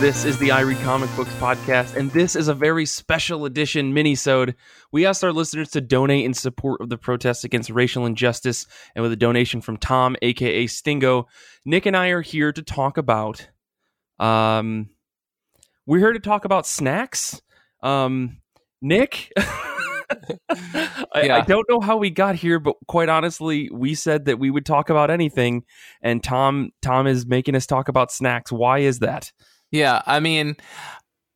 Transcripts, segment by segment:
This is the I Read Comic Books podcast, and this is a very special edition mini-sode. We asked our listeners to donate in support of the protests against racial injustice, and with a donation from Tom, aka Stingo, Nick and I are here to talk about. Um, we're here to talk about snacks. Um, Nick. I, Yeah. I don't know how we got here, but quite honestly, we said that we would talk about anything, and Tom Tom is making us talk about snacks. Why is that? Yeah, I mean,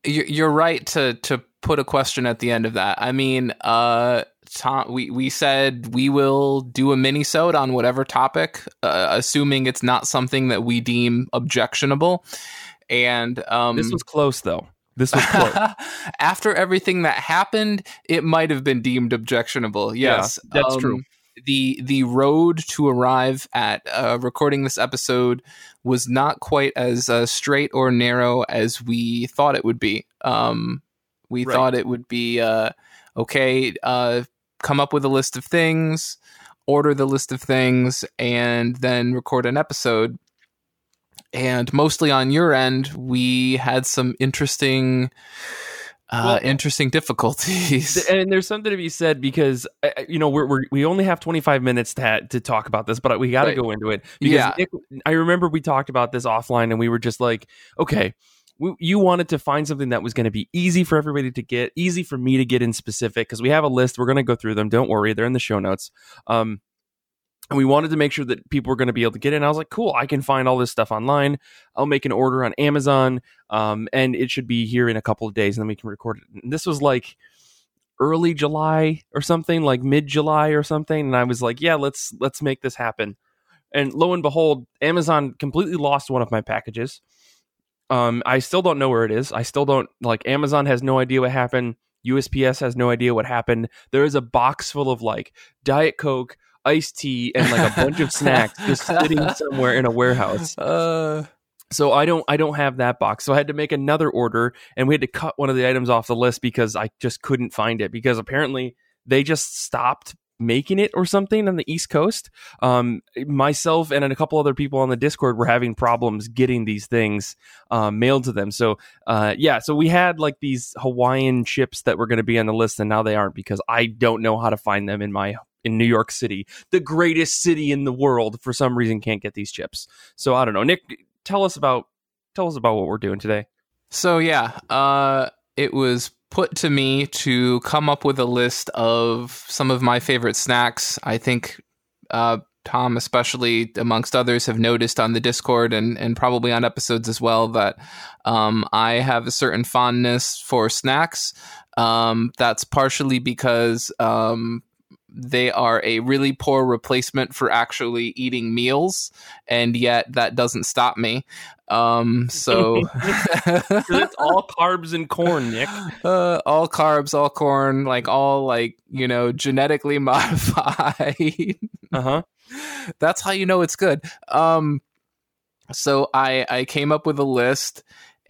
you- you're right to to put a question at the end of that. I mean, uh, Tom, we we said we will do a mini sode on whatever topic, uh, assuming it's not something that we deem objectionable. And um, This was close, though. This was close. after everything that happened, it might have been deemed objectionable. Yeah, Yes, that's Um, true. The the road to arrive at uh, recording this episode was not quite as uh, straight or narrow as we thought it would be. Um, we Right. thought it would be uh, okay. Uh, come up with a list of things, order the list of things, and then record an episode. And mostly on your end, we had some interesting, uh, Well- interesting difficulties. and there's something to be said because uh, you know we're, we're we only have 25 minutes to ha- to talk about this, but we got to Right. go into it because Yeah. Nick, I remember we talked about this offline and we were just like, okay. We, you wanted to find something that was going to be easy for everybody to get, easy for me to get in specific because we have a list. We're going to go through them. Don't worry, they're in the show notes. Um, and we wanted to make sure that people were going to be able to get in. I was like, cool, I can find all this stuff online. I'll make an order on Amazon, um, and it should be here in a couple of days, and then we can record it. And this was like early July or something, like mid July or something. And I was like, yeah, let's let's make this happen. And lo and behold, Amazon completely lost one of my packages. Um, I still don't know where it is. I still don't like Amazon has no idea what happened. USPS has no idea what happened. There is a box full of like Diet Coke, iced tea, and like a bunch of snacks just sitting somewhere in a warehouse. Uh, So I don't I don't have that box. So I had to make another order and we had to cut one of the items off the list because I just couldn't find it because apparently they just stopped making it or something on the East Coast. Um, myself and a couple other people on the Discord were having problems getting these things um, mailed to them. So uh, yeah, so we had like these Hawaiian chips that were going to be on the list and now they aren't because I don't know how to find them in my in New York City, the greatest city in the world. For some reason, can't get these chips. So I don't know, Nick tell us about tell us about what we're doing today. So yeah, uh, it was put to me to come up with a list of some of my favorite snacks. I think uh, Tom, especially amongst others, have noticed on the Discord and and probably on episodes as well that um, I have a certain fondness for snacks. Um, that's partially because um, they are a really poor replacement for actually eating meals, and yet that doesn't stop me. Um, so it's all carbs and corn, Nick. uh, all carbs, all corn, like all like you know genetically modified. Uh huh. That's how you know it's good. Um, so I I came up with a list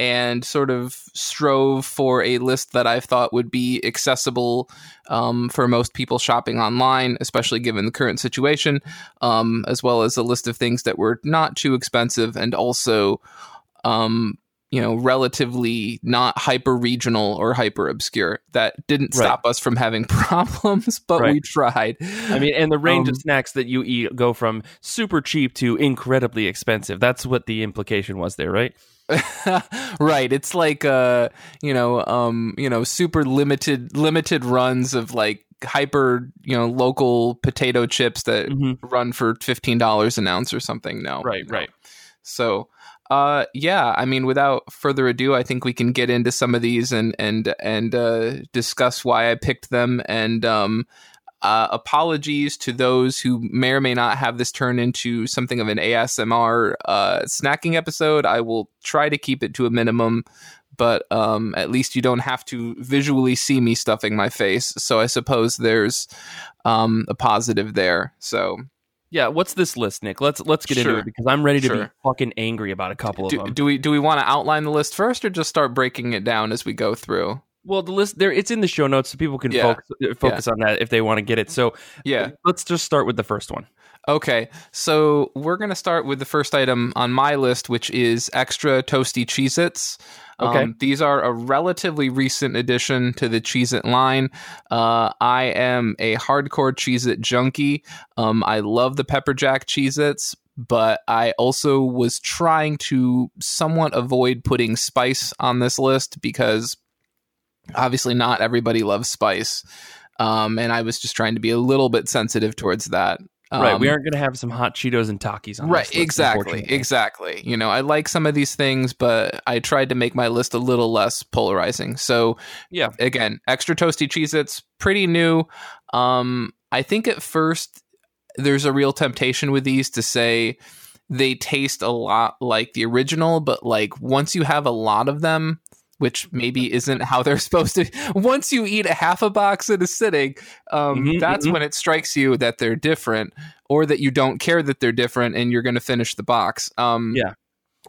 and sort of strove for a list that I thought would be accessible um, for most people shopping online, especially given the current situation, um, as well as a list of things that were not too expensive and also, um, you know, relatively not hyper regional or hyper obscure. That didn't Right. stop us from having problems, but Right. we tried. I mean, and the range of Um, snacks that you eat go from super cheap to incredibly expensive. That's what the implication was there, right? right it's like uh you know um you know super limited limited runs of like hyper you know local potato chips that Mhm. run for $15 an ounce or something no Right, no. right. so uh yeah i mean without further ado i think we can get into some of these and and and uh discuss why i picked them and um uh, apologies to those who may or may not have this turn into something of an ASMR uh, snacking episode. I will try to keep it to a minimum, but um, at least you don't have to visually see me stuffing my face. So I suppose there's um, a positive there. So Yeah, what's this list, Nick? Let's let's get into it because I'm ready to be fucking angry about a couple of do, them. do we do we want to outline the list first, or just start breaking it down as we go through? Well, the list there it's in the show notes, so people can Yeah. focus uh, focus on that if they want to get it. So Yeah. Uh, let's just start with the first one. Okay, so we're going to start with the first item on my list, which is extra toasty Cheez Okay. these are a relatively recent addition to the Cheez It line. Uh, I am a hardcore Cheez It junkie. Um, I love the Pepper Jack Cheez Its, but I also was trying to somewhat avoid putting spice on this list because obviously not everybody loves spice. Um, and I was just trying to be a little bit sensitive towards that. Right, we Um, aren't going to have some hot Cheetos and Takis on right this list, exactly exactly. You know i like some of these things but i tried to make my list a little less polarizing. So Yeah. again extra toasty cheez its pretty new. Um i think at first there's a real temptation with these to say they taste a lot like the original but like once you have a lot of them which maybe isn't how they're supposed to once you eat a half a box in a sitting um, Mhm, that's mhm. when it strikes you that they're different or that you don't care that they're different and you're going to finish the box um, Yeah.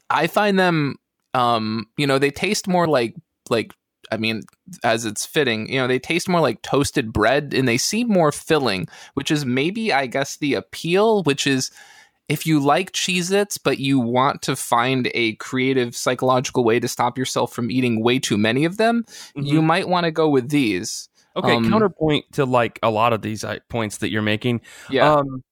i find them um, you know they taste more like like i mean as it's fitting you know they taste more like toasted bread and they seem more filling which is maybe i guess the appeal which is if you like Cheez Its, but you want to find a creative psychological way to stop yourself from eating way too many of them, Mhm. you might want to go with these. Okay, Um, counterpoint to like a lot of these uh, points that you're making. Yeah. Um,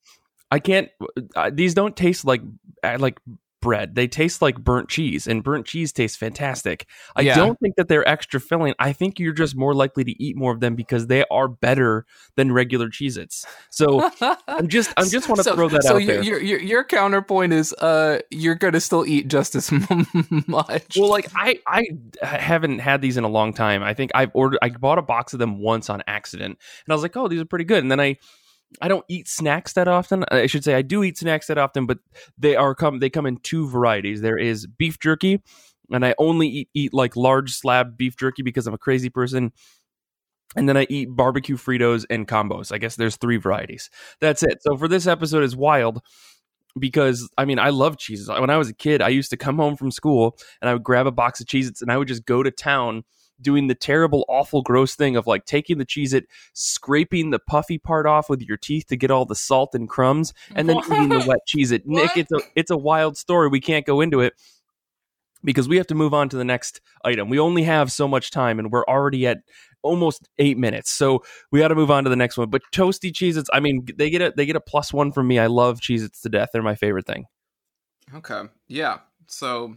I can't. Uh, these don't taste like uh, like bread. They taste like burnt cheese, and burnt cheese tastes fantastic. I Yeah. don't think that they're extra filling. I think you're just more likely to eat more of them because they are better than regular Cheez-Its. So I'm just I'm just want to So- throw that so out your, there. Your, your, your counterpoint is uh you're going to still eat just as much. Well, like I, I haven't had these in a long time. I think I've ordered. I bought a box of them once on accident, and I was like, "Oh, these are pretty good." And then I, I don't eat snacks that often. I should say I do eat snacks that often, but they are come. They come in two varieties. There is beef jerky, and I only eat eat like large slab beef jerky because I'm a crazy person. And then I eat barbecue Fritos and combos. I guess there's three varieties. That's it. So for this episode is wild because I mean I love cheeses. When I was a kid, I used to come home from school and I would grab a box of Cheez-Its and I would just go to town doing the terrible, awful, gross thing of like taking the Cheez-It, scraping the puffy part off with your teeth to get all the salt and crumbs, and then eating the wet Cheez-It. Nick, it's a it's a wild story. We can't go into it because we have to move on to the next item. We only have so much time and we're already at almost eight minutes. So we got to move on to the next one. But toasty Cheez-Its, I mean, they get a they get a plus one from me. I love Cheez-Its to death. They're my favorite thing. Okay. Yeah. So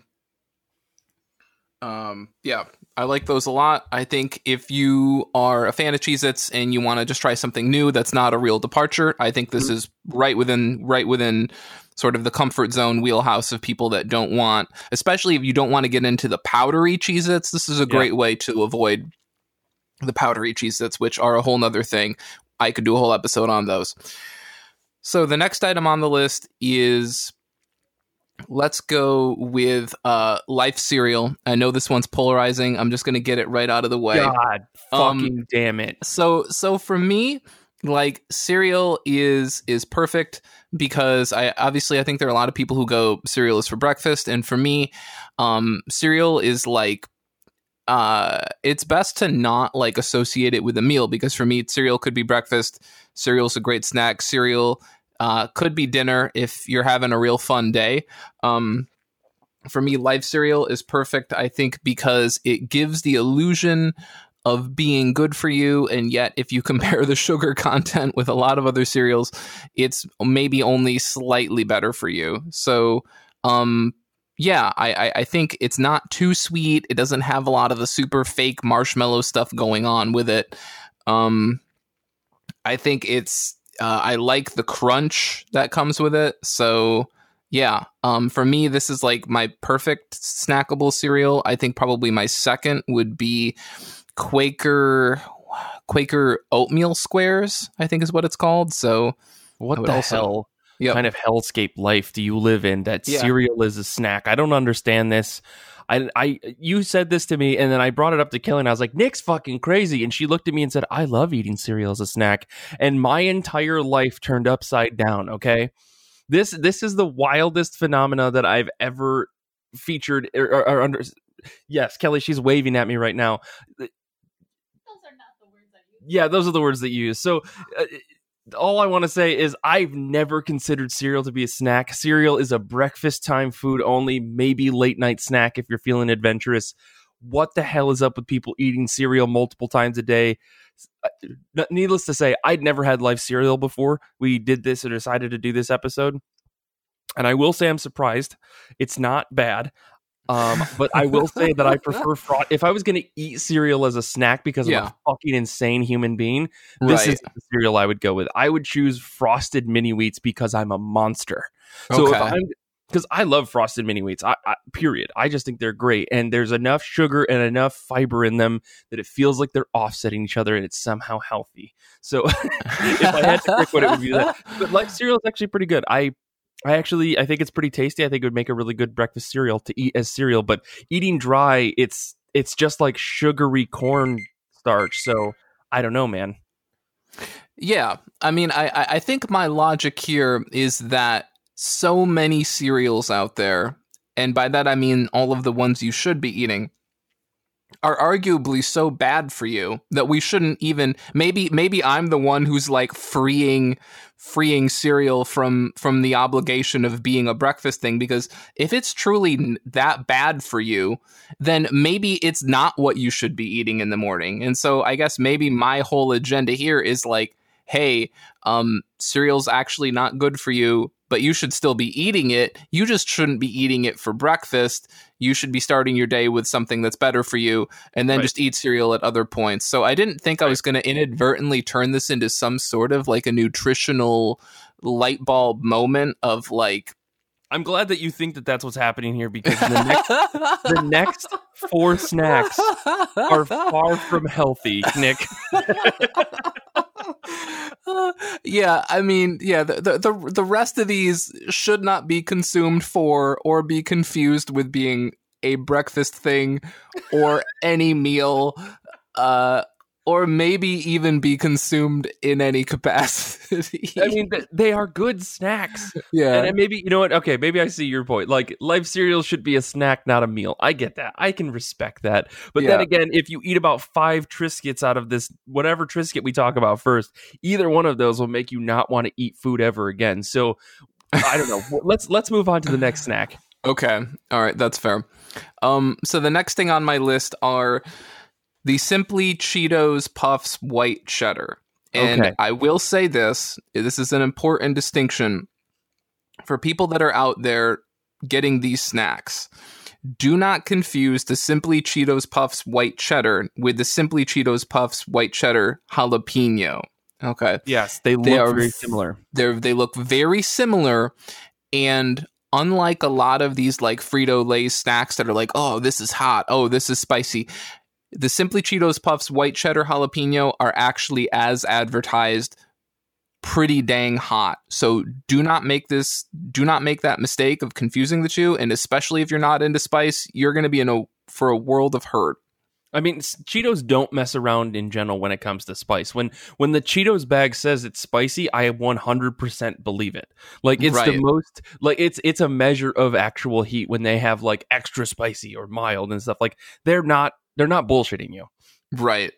um yeah, I like those a lot. I think if you are a fan of Cheez-Its and you want to just try something new that's not a real departure, I think this is right within right within sort of the comfort zone wheelhouse of people that don't want, especially if you don't want to get into the powdery Cheez-Its, this is a great way to avoid the powdery Cheez-Its, which are a whole nother thing. I could do a whole episode on those. So the next item on the list is let's go with uh life cereal. I know this one's polarizing. I'm just gonna get it right out of the way. God Um, fucking damn it. so so for me like cereal is is perfect because i obviously i think there are a lot of people who go cereal is for breakfast. And for me um cereal is like uh it's best to not like associate it with a meal because for me cereal could be breakfast. Cereal's a great snack. Cereal uh could be dinner if you're having a real fun day. Um for me life cereal is perfect i think because it gives the illusion of being good for you and yet if you compare the sugar content with a lot of other cereals it's maybe only slightly better for you. So um yeah I, I i think it's not too sweet. It doesn't have a lot of the super fake marshmallow stuff going on with it. Um i think it's uh, i like the crunch that comes with it so yeah um for me this is like my perfect snackable cereal i think probably my second would be Quaker Quaker oatmeal squares, I think is what it's called. So What the also- hell Yep. kind of hellscape life do you live in that Yeah. cereal is a snack? I don't understand this. I, I, you said this to me, and then I brought it up to Kelly, and I was like, "Nick's fucking crazy," and she looked at me and said, "I love eating cereal as a snack," and my entire life turned upside down. Okay, this this is the wildest phenomena that I've ever featured or, or, or under. Yes, Kelly, she's waving at me right now. Those are not the words I use. Yeah, those are the words that you use. So. Uh, all I want to say is I've never considered cereal to be a snack. Cereal is a breakfast time food only, maybe late night snack if you're feeling adventurous. What the hell is up with people eating cereal multiple times a day? Uh, needless to say, I'd never had life cereal before. We did this or decided to do this episode. And I will say I'm surprised. It's not bad. Um, but I will say that I prefer fraud. If I was going to eat cereal as a snack because yeah. I'm a fucking insane human being, this right. is the cereal I would go with. I would choose frosted mini wheats because I'm a monster. So okay. if I'm because I love frosted mini wheats. I, I, period. I just think they're great, and there's enough sugar and enough fiber in them that it feels like they're offsetting each other, and it's somehow healthy. So if I had to pick what it would be, that. But like cereal is actually pretty good. I I actually I think it's pretty tasty. I think it would make a really good breakfast cereal to eat as cereal, but eating dry, it's it's just like sugary corn starch. So I don't know, man. Yeah, I mean, I I think my logic here is that so many cereals out there, and by that I mean all of the ones you should be eating, are arguably so bad for you that we shouldn't even maybe maybe I'm the one who's like freeing freeing cereal from from the obligation of being a breakfast thing because if it's truly that bad for you then maybe it's not what you should be eating in the morning and so i guess maybe my whole agenda here is like hey um cereal's actually not good for you but you should still be eating it. You just shouldn't be eating it for breakfast. You should be starting your day with something that's better for you and then right. just eat cereal at other points. So I didn't think right. I was going to inadvertently turn this into some sort of like a nutritional light bulb moment of like I'm glad that you think that that's what's happening here because the next, the next four snacks are far from healthy, Nick. yeah, I mean, yeah, the, the, the rest of these should not be consumed for or be confused with being a breakfast thing or any meal. Uh, or maybe even be consumed in any capacity. I mean, they are good snacks. Yeah. And maybe, you know what? Okay, maybe I see your point. Like, life cereal should be a snack, not a meal. I get that. I can respect that. But yeah. then again, if you eat about five Triscuits out of this, whatever Triscuit we talk about first, either one of those will make you not want to eat food ever again. So, I don't know. let's let's move on to the next snack. Okay. All right, that's fair. Um so the next thing on my list are the Simply Cheetos Puffs White Cheddar. And okay. I will say this this is an important distinction for people that are out there getting these snacks. Do not confuse the Simply Cheetos Puffs White Cheddar with the Simply Cheetos Puffs White Cheddar Jalapeno. Okay. Yes, they look they are, very similar. They they look very similar, and unlike a lot of these like Frito Lay snacks that are like, oh, this is hot, oh, this is spicy, the Simply Cheetos Puffs white cheddar jalapeno are actually as advertised pretty dang hot. So do not make this do not make that mistake of confusing the two and especially if you're not into spice, you're going to be in a for a world of hurt. I mean, Cheetos don't mess around in general when it comes to spice. When when the Cheetos bag says it's spicy, I 100% believe it. Like it's right. the most like it's it's a measure of actual heat when they have like extra spicy or mild and stuff. Like they're not they're not bullshitting you. Right.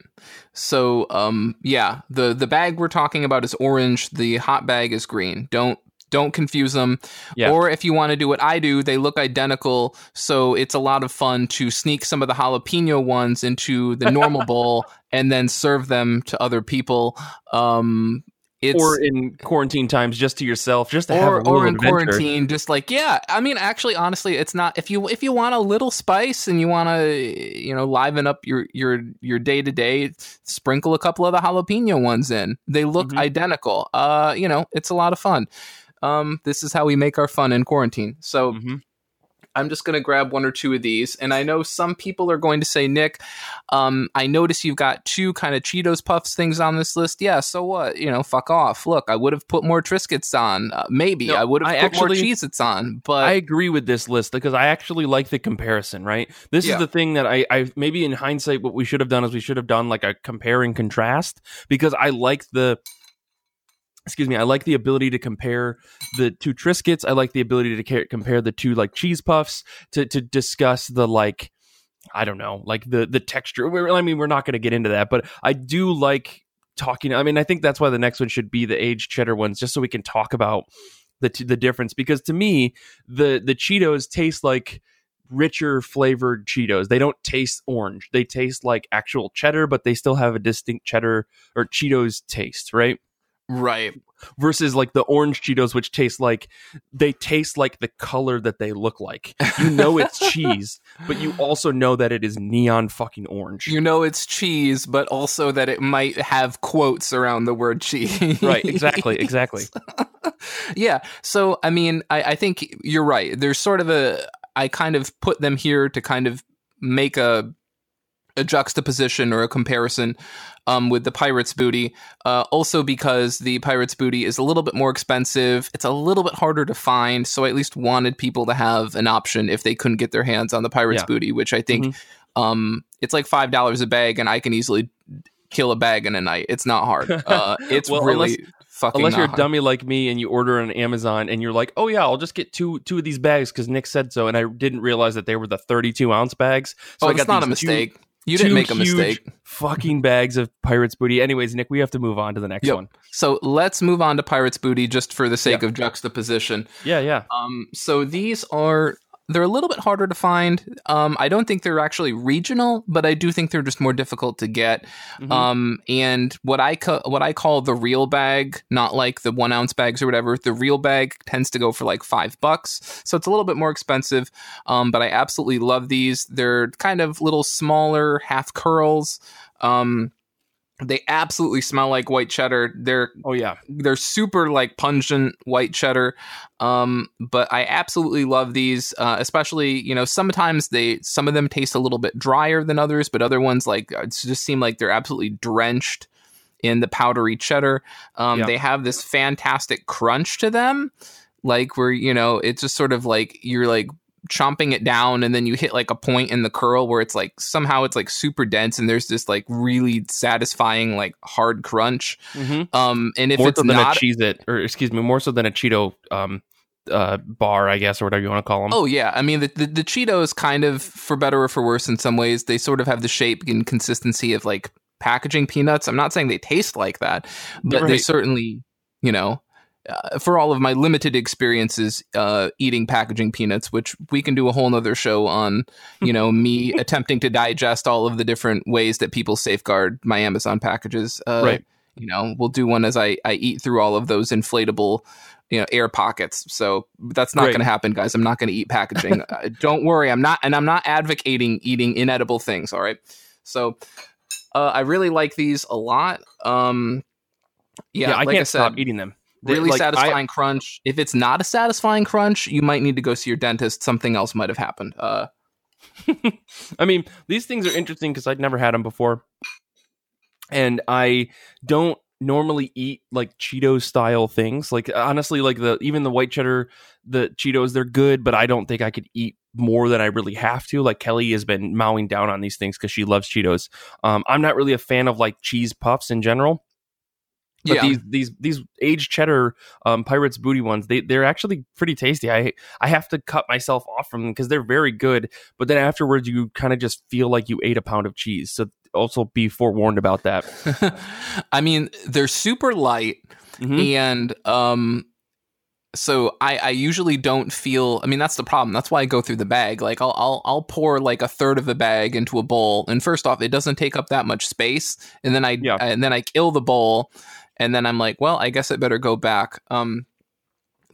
So um yeah, the the bag we're talking about is orange, the hot bag is green. Don't don't confuse them. Yeah. Or if you want to do what I do, they look identical, so it's a lot of fun to sneak some of the jalapeno ones into the normal bowl and then serve them to other people. Um it's, or in quarantine times, just to yourself, just to or, have a or in adventure. quarantine, just like yeah. I mean, actually, honestly, it's not if you if you want a little spice and you want to you know liven up your your your day to day, sprinkle a couple of the jalapeno ones in. They look mm-hmm. identical. Uh, you know, it's a lot of fun. Um, this is how we make our fun in quarantine. So. Mm-hmm. I'm just going to grab one or two of these. And I know some people are going to say, Nick, um, I notice you've got two kind of Cheetos Puffs things on this list. Yeah, so what? You know, fuck off. Look, I would have put more Triscuits on. Uh, maybe no, I would have put actually, more Cheez Its on. But I agree with this list because I actually like the comparison, right? This yeah. is the thing that I, I maybe in hindsight, what we should have done is we should have done like a compare and contrast because I like the excuse me, I like the ability to compare the two Triscuits. I like the ability to compare the two like cheese puffs to to discuss the like I don't know, like the the texture. I mean, we're not going to get into that, but I do like talking. I mean, I think that's why the next one should be the aged cheddar ones, just so we can talk about the the difference. Because to me, the the Cheetos taste like richer flavored Cheetos. They don't taste orange. They taste like actual cheddar, but they still have a distinct cheddar or Cheetos taste, right? Right. Versus like the orange Cheetos, which taste like they taste like the color that they look like. You know it's cheese, but you also know that it is neon fucking orange. You know it's cheese, but also that it might have quotes around the word cheese. right, exactly, exactly. yeah. So I mean, I, I think you're right. There's sort of a I kind of put them here to kind of make a a juxtaposition or a comparison um, with the Pirates Booty. Uh, also, because the Pirates Booty is a little bit more expensive, it's a little bit harder to find. So I at least wanted people to have an option if they couldn't get their hands on the Pirates Yeah. Booty, which I think Mm-hmm. um, it's like five dollars a bag, and I can easily kill a bag in a night. It's not hard. Uh, it's Well, really fucking. Unless you're a hard. dummy like me and you order on Amazon and you're like, oh yeah, I'll just get two two of these bags because Nick said so, and I didn't realize that they were the 32 ounce bags. So oh, I got it's not a these two- mistake. You didn't make a mistake. Fucking bags of Pirates Booty. Anyways, Nick, we have to move on to the next Yep. one. So let's move on to Pirates Booty just for the sake of juxtaposition. Yeah, yeah. Um, so these are they're a little bit harder to find. Um, I don't think they're actually regional, but I do think they're just more difficult to get. Mhm. Um, and what I ca- what I call the real bag, not like the one ounce bags or whatever. The real bag tends to go for like five bucks, so it's a little bit more expensive. Um, but I absolutely love these. They're kind of little smaller half curls. Um, they absolutely smell like white cheddar. They're oh yeah. they're super like pungent white cheddar um but i absolutely love these uh especially you know sometimes they some of them taste a little bit drier than others but other ones like uh, it just seem like they're absolutely drenched in the powdery cheddar um Yeah. they have this fantastic crunch to them like where you know it's just sort of like you're like chomping it down and then you hit like a point in the curl where it's like somehow it's like super dense and there's this like really satisfying like hard crunch Mm-hmm. um, and if more it's so than not, a Cheez It, or excuse me, more so than a Cheeto um, uh, bar, I guess, or whatever you want to call them. oh yeah, I mean the, the the Cheetos kind of, for better or for worse, in some ways, they sort of have the shape and consistency of like packaging peanuts. I'm not saying they taste like that, but they certainly, you know. Uh, for all of my limited experiences uh, eating packaging peanuts, which we can do a whole nother show on, you know, me attempting to digest all of the different ways that people safeguard my Amazon packages. Uh, Right. You know, we'll do one as I, I eat through all of those inflatable, you know, air pockets. So that's not Right. going to happen, guys. I'm not going to eat packaging. uh, don't worry. I'm not, and I'm not advocating eating inedible things. All right. So uh, I really like these a lot. Um, yeah, I like can't I said, stop eating them. Really like, I- satisfying crunch. If it's not a satisfying crunch, you might need to go see your dentist. Something else might have happened. Uh, I mean, these things are interesting because I'd never had them before, and I don't normally eat like Cheeto style things. Like honestly, like the even the white cheddar, the Cheetos, they're good, but I don't think I could eat more than I really have to. Like Kelly has been mowing down on these things because she loves Cheetos. Um, I'm not really a fan of like cheese puffs in general. But yeah, these these these aged cheddar um, pirates booty ones they they're actually pretty tasty. I I have to cut myself off from them because they're very good. But then afterwards, you kind of just feel like you ate a pound of cheese. So also be forewarned about that. I mean, they're super light, Mhm. and um, so I, I usually don't feel. I mean, that's the problem. That's why I go through the bag. Like I'll I'll I'll pour like a third of the bag into a bowl, and first off, it doesn't take up that much space, and then I Yeah. and then I kill the bowl, and then I'm like, well, I guess I better go back. Um,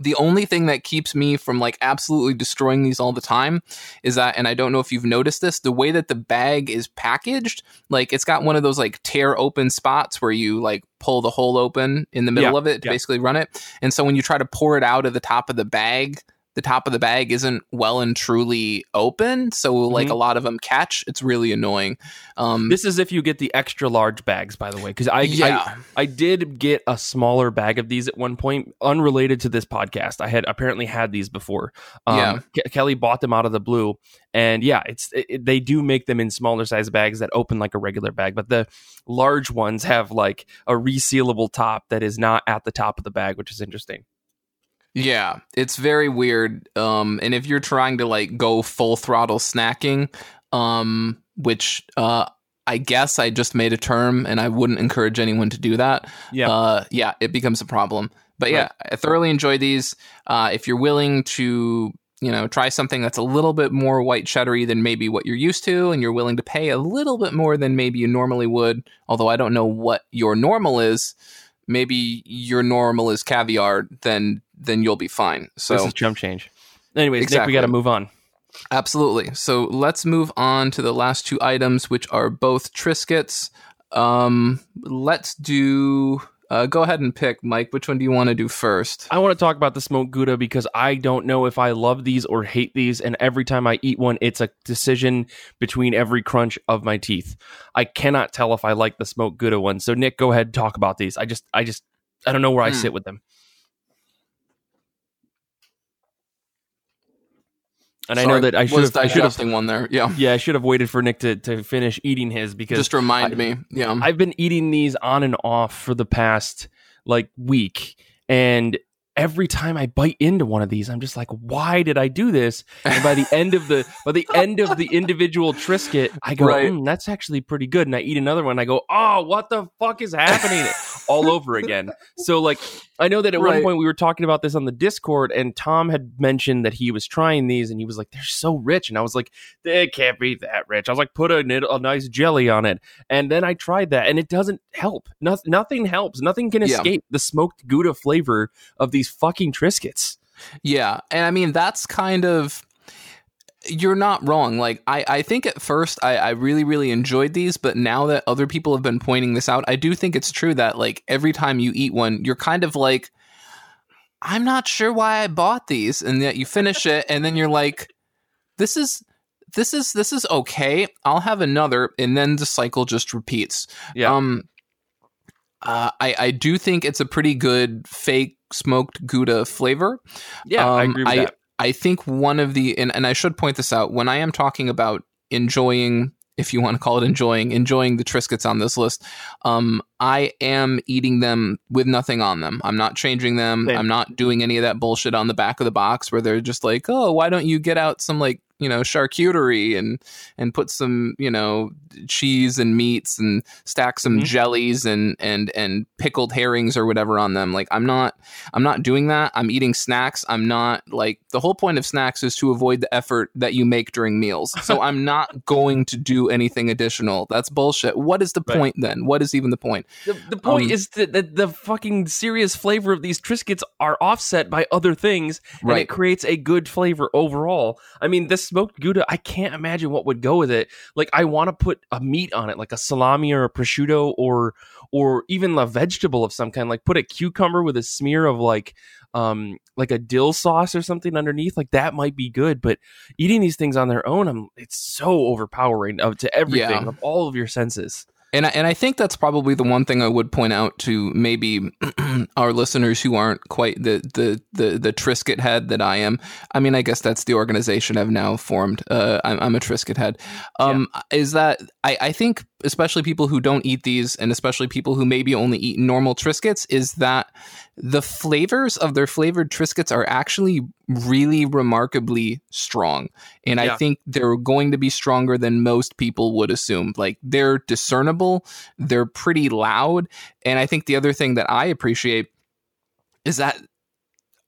the only thing that keeps me from like absolutely destroying these all the time is that and i don't know if you've noticed this the way that the bag is packaged like it's got one of those like tear open spots where you like pull the hole open in the middle Yeah, of it to yeah. basically run it and so when you try to pour it out of the top of the bag the top of the bag isn't well and truly open so like Mhm. a lot of them catch it's really annoying um This is if you get the extra large bags, by the way, because I, yeah I I did get a smaller bag of these at one point, unrelated to this podcast. I had apparently had these before. Um, Yeah. Ke- Kelly bought them out of the blue, and yeah, it's it, it- they do make them in smaller size bags that open like a regular bag, but the large ones have like a resealable top that is not at the top of the bag, which is interesting. Yeah, it's very weird. Um, and if you're trying to like go full throttle snacking, um, which uh, I guess I just made a term, and I wouldn't encourage anyone to do that. Yeah. uh, yeah, it becomes a problem. But yeah, I thoroughly enjoy these. Uh, if you're willing to, you know, try something that's a little bit more white cheddary than maybe what you're used to, and you're willing to pay a little bit more than maybe you normally would, although I don't know what your normal is. Maybe your normal is caviar, then then you'll be fine. So this is chump change. Anyways, Nick, we got to move on. Absolutely. So let's move on to the last two items, which are both Triscuits. Um, let's do. Uh, go ahead and pick, Mike. Which one do you want to do first? I want to talk about the smoked Gouda because I don't know if I love these or hate these. And every time I eat one, it's a decision between every crunch of my teeth. I cannot tell if I like the smoked Gouda one. So, Nick, go ahead and talk about these. I just, I just, I don't know where I Hmm. sit with them. And I know that I should was have, I should have, digesting one there. Yeah, yeah, I should have waited for Nick to, to finish eating his because just remind I- me. Yeah, I've been eating these on and off for the past like week. And every time I bite into one of these, I'm just like, why did I do this? And by the end of the by the end of the individual Triscuit, I go, Right. "Mm, that's actually pretty good. And I eat another one, I go, oh, what the fuck is happening? All over again. So like I know that at one point we were talking about this on the Discord, and Tom had mentioned that he was trying these, and he was like, "They're so rich," and I was like, "They can't be that rich." I was like, "Put a, a nice jelly on it," and then I tried that, and it doesn't help. No, nothing helps. Nothing can Yeah. escape the smoked Gouda flavor of these fucking Triscuits. Yeah, and I mean that's kind of you're not wrong. Like I, I think at first I, I really, really enjoyed these, but now that other people have been pointing this out, I do think it's true that like every time you eat one, you're kind of like, I'm not sure why I bought these, and yet you finish it, and then you're like, this is this is this is okay. I'll have another, and then the cycle just repeats. Yeah. Um, uh, I I do think it's a pretty good fake smoked Gouda flavor. Yeah, I um, agree with I- that. I think one of the and, and I should point this out when I am talking about enjoying, if you want to call it enjoying, enjoying the Triscuits on this list, um, I am eating them with nothing on them. I'm not changing them. Same. I'm not doing any of that bullshit on the back of the box where they're just like, oh, why don't you get out some like you know charcuterie and and put some you know cheese and meats and stack some Mhm. jellies and and and pickled herrings or whatever on them. Like i'm not i'm not doing that. I'm eating snacks. I'm not like the whole point of snacks is to avoid the effort that you make during meals. So i'm not going to do anything additional. That's bullshit. What is the Right. point then? What is even the point? The, the point Um, is that, that the fucking serious flavor of these Triscuits are offset by other things, and it creates a good flavor overall. I mean, this smoked Gouda, I can't imagine what would go with it. Like, I want to put a meat on it, like a salami or a prosciutto, or or even a vegetable of some kind. Like, put a cucumber with a smear of like um like a dill sauce or something underneath. Like that might be good. But eating these things on their own, I'm it's so overpowering of to everything Yeah. of all of your senses. And I, and I think that's probably the one thing I would point out to maybe our listeners who aren't quite the the the, the Triscuit head that I am. I mean, I guess that's the organization I've now formed. Uh, I'm, I'm a Triscuit head. Um, Is that I, I think especially people who don't eat these, and especially people who maybe only eat normal Triscuits, is that the flavors of their flavored Triscuits are actually really remarkably strong. And I think they're going to be stronger than most people would assume. Like they're discernible, they're pretty loud. And I think the other thing that I appreciate is that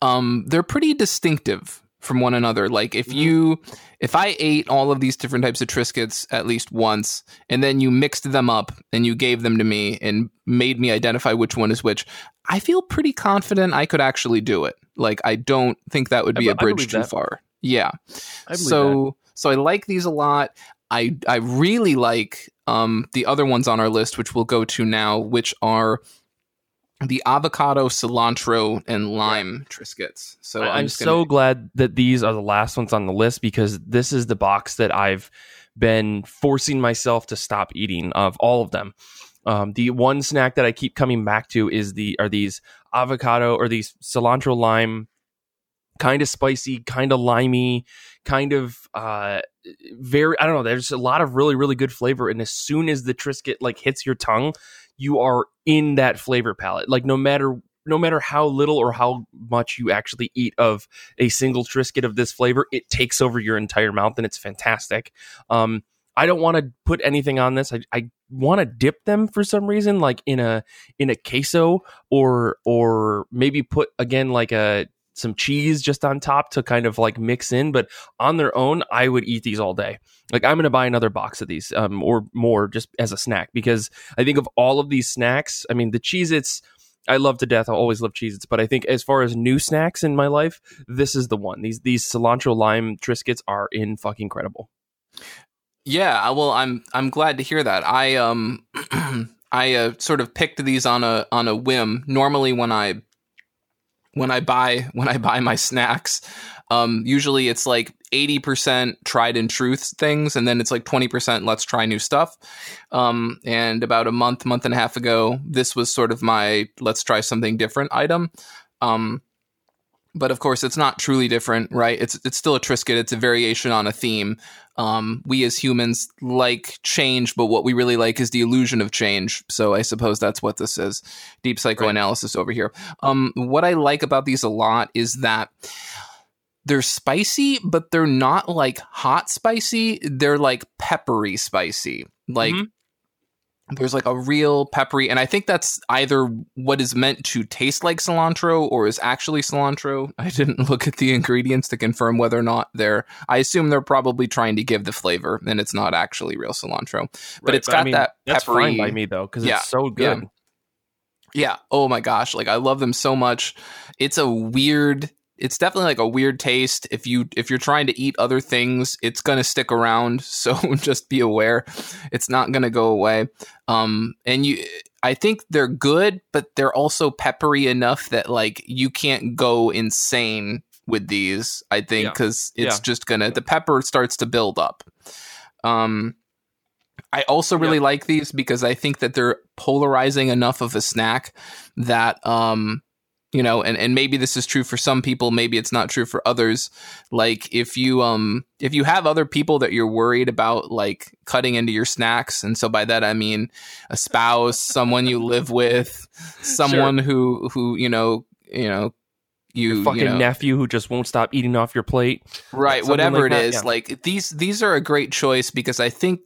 um, they're pretty distinctive from one another. Like if Mhm. you, if I ate all of these different types of Triscuits at least once, and then you mixed them up and you gave them to me and made me identify which one is which, I feel pretty confident I could actually do it. Like I don't think that would be be- a I bridge too that. far. Yeah. I believe that. So so I like these a lot. I I really like um the other ones on our list, which we'll go to now, which are the avocado, cilantro, and lime Triscuits. So I- I'm, I'm so gonna, glad that these are the last ones on the list because this is the box that I've been forcing myself to stop eating of all of them. Um, the one snack that I keep coming back to is the are these avocado or these cilantro lime, kind of spicy, kind of limey, kind of uh, very. I don't know. There's a lot of really really good flavor, and as soon as the Triscuit like hits your tongue, you are in that flavor palette. Like no matter no matter how little or how much you actually eat of a single Triscuit of this flavor, it takes over your entire mouth and it's fantastic. Um, I don't want to put anything on this. I, I want to dip them for some reason, like in a in a queso or or maybe put again like a some cheese just on top to kind of like mix in. But on their own, I would eat these all day. Like I'm going to buy another box of these um, or more just as a snack because I think of all of these snacks. I mean, the Cheez Its. I love to death. I always love Cheez Its, but I think as far as new snacks in my life, this is the one. These these cilantro lime Triscuits are in fucking incredible. Yeah, well, I'm I'm glad to hear that. I um I uh, sort of picked these on a on a whim. Normally, when I when I buy when I buy my snacks, um, usually it's like eighty percent tried and truth things, and then it's like twenty percent let's try new stuff. Um, and about a month month and a half ago, this was sort of my let's try something different item. Um, but of course, it's not truly different, right? It's it's still a Triscuit. It's a variation on a theme. Um, we as humans like change, but what we really like is the illusion of change. So I suppose that's what this is. Deep psychoanalysis right. over here. Um, what I like about these a lot is that they're spicy, but they're not like hot spicy. They're like peppery spicy. Like mm-hmm there's like a real peppery and i think that's either what is meant to taste like cilantro or is actually cilantro. I didn't look at the ingredients to confirm whether or not they're i assume they're probably trying to give the flavor and it's not actually real cilantro. But right, it's but got I mean, that that's peppery fine by me though because yeah, it's so good. Yeah. yeah oh my gosh like i love them so much. It's a weird it's definitely like a weird taste. If you if you're trying to eat other things, it's gonna stick around. So just be aware, it's not gonna go away. Um, and you, I think they're good, but they're also peppery enough that like you can't go insane with these. I think because yeah. it's yeah. just gonna the pepper starts to build up. Um, I also really yeah. like these because I think that they're polarizing enough of a snack that um you know and, and maybe this is true for some people maybe it's not true for others like if you um if you have other people that you're worried about like cutting into your snacks and so by that i mean a spouse someone you live with someone sure. who who you know you know you your fucking you know, nephew who just won't stop eating off your plate right whatever like it that, is yeah. like these these are a great choice because i think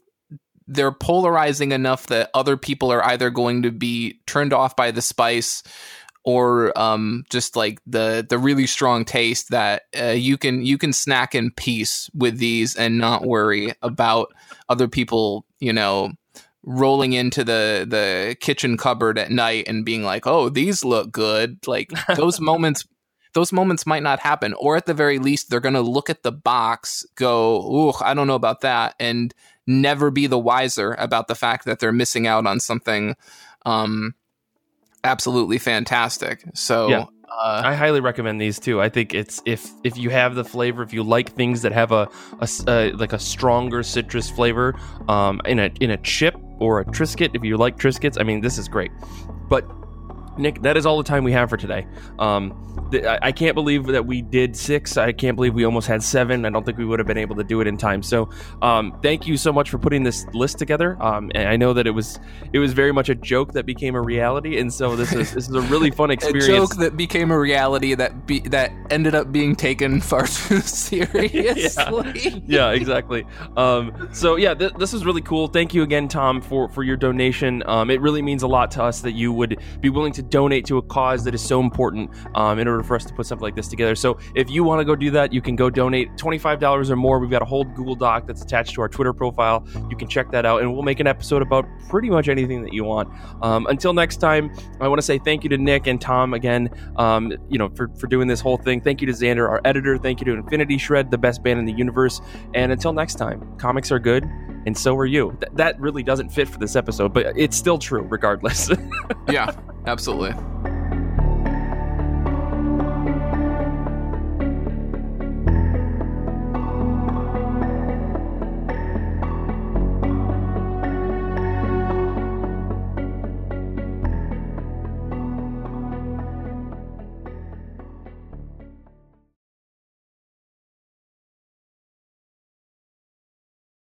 they're polarizing enough that other people are either going to be turned off by the spice or um, just like the the really strong taste that uh, you can you can snack in peace with these and not worry about other people you know rolling into the the kitchen cupboard at night and being like oh these look good. Like those moments those moments might not happen or at the very least they're going to look at the box go ooh i don't know about that and never be the wiser about the fact that they're missing out on something um, absolutely fantastic. So yeah. Uh, I highly recommend these too. I think it's if if you have the flavor, if you like things that have a, a uh, like a stronger citrus flavor um, in a in a chip or a Triscuit, if you like Triscuits, I mean this is great. But Nick, that is all the time we have for today. Um, I can't believe that we did six. I can't believe we almost had seven. I don't think we would have been able to do it in time. So, um, thank you so much for putting this list together. Um, and I know that it was it was very much a joke that became a reality, and so this is this is a really fun experience. a joke that became a reality that be, that ended up being taken far too seriously. yeah. yeah, exactly. Um, so yeah, th- this is really cool. Thank you again, Tom, for for your donation. Um, it really means a lot to us that you would be willing to donate to a cause that is so important um, in order for us to put something like this together. So if you want to go do that, you can go donate $25 or more. We've got a whole Google Doc that's attached to our Twitter profile. You can check that out, and we'll make an episode about pretty much anything that you want. Um, until next time, I want to say thank you to Nick and Tom again, um, you know, for, for doing this whole thing. Thank you to Xander, our editor. Thank you to Infinity Shred, the best band in the universe. And until next time, comics are good and so are you. Th- that really doesn't fit for this episode, but it's still true regardless. yeah, absolutely.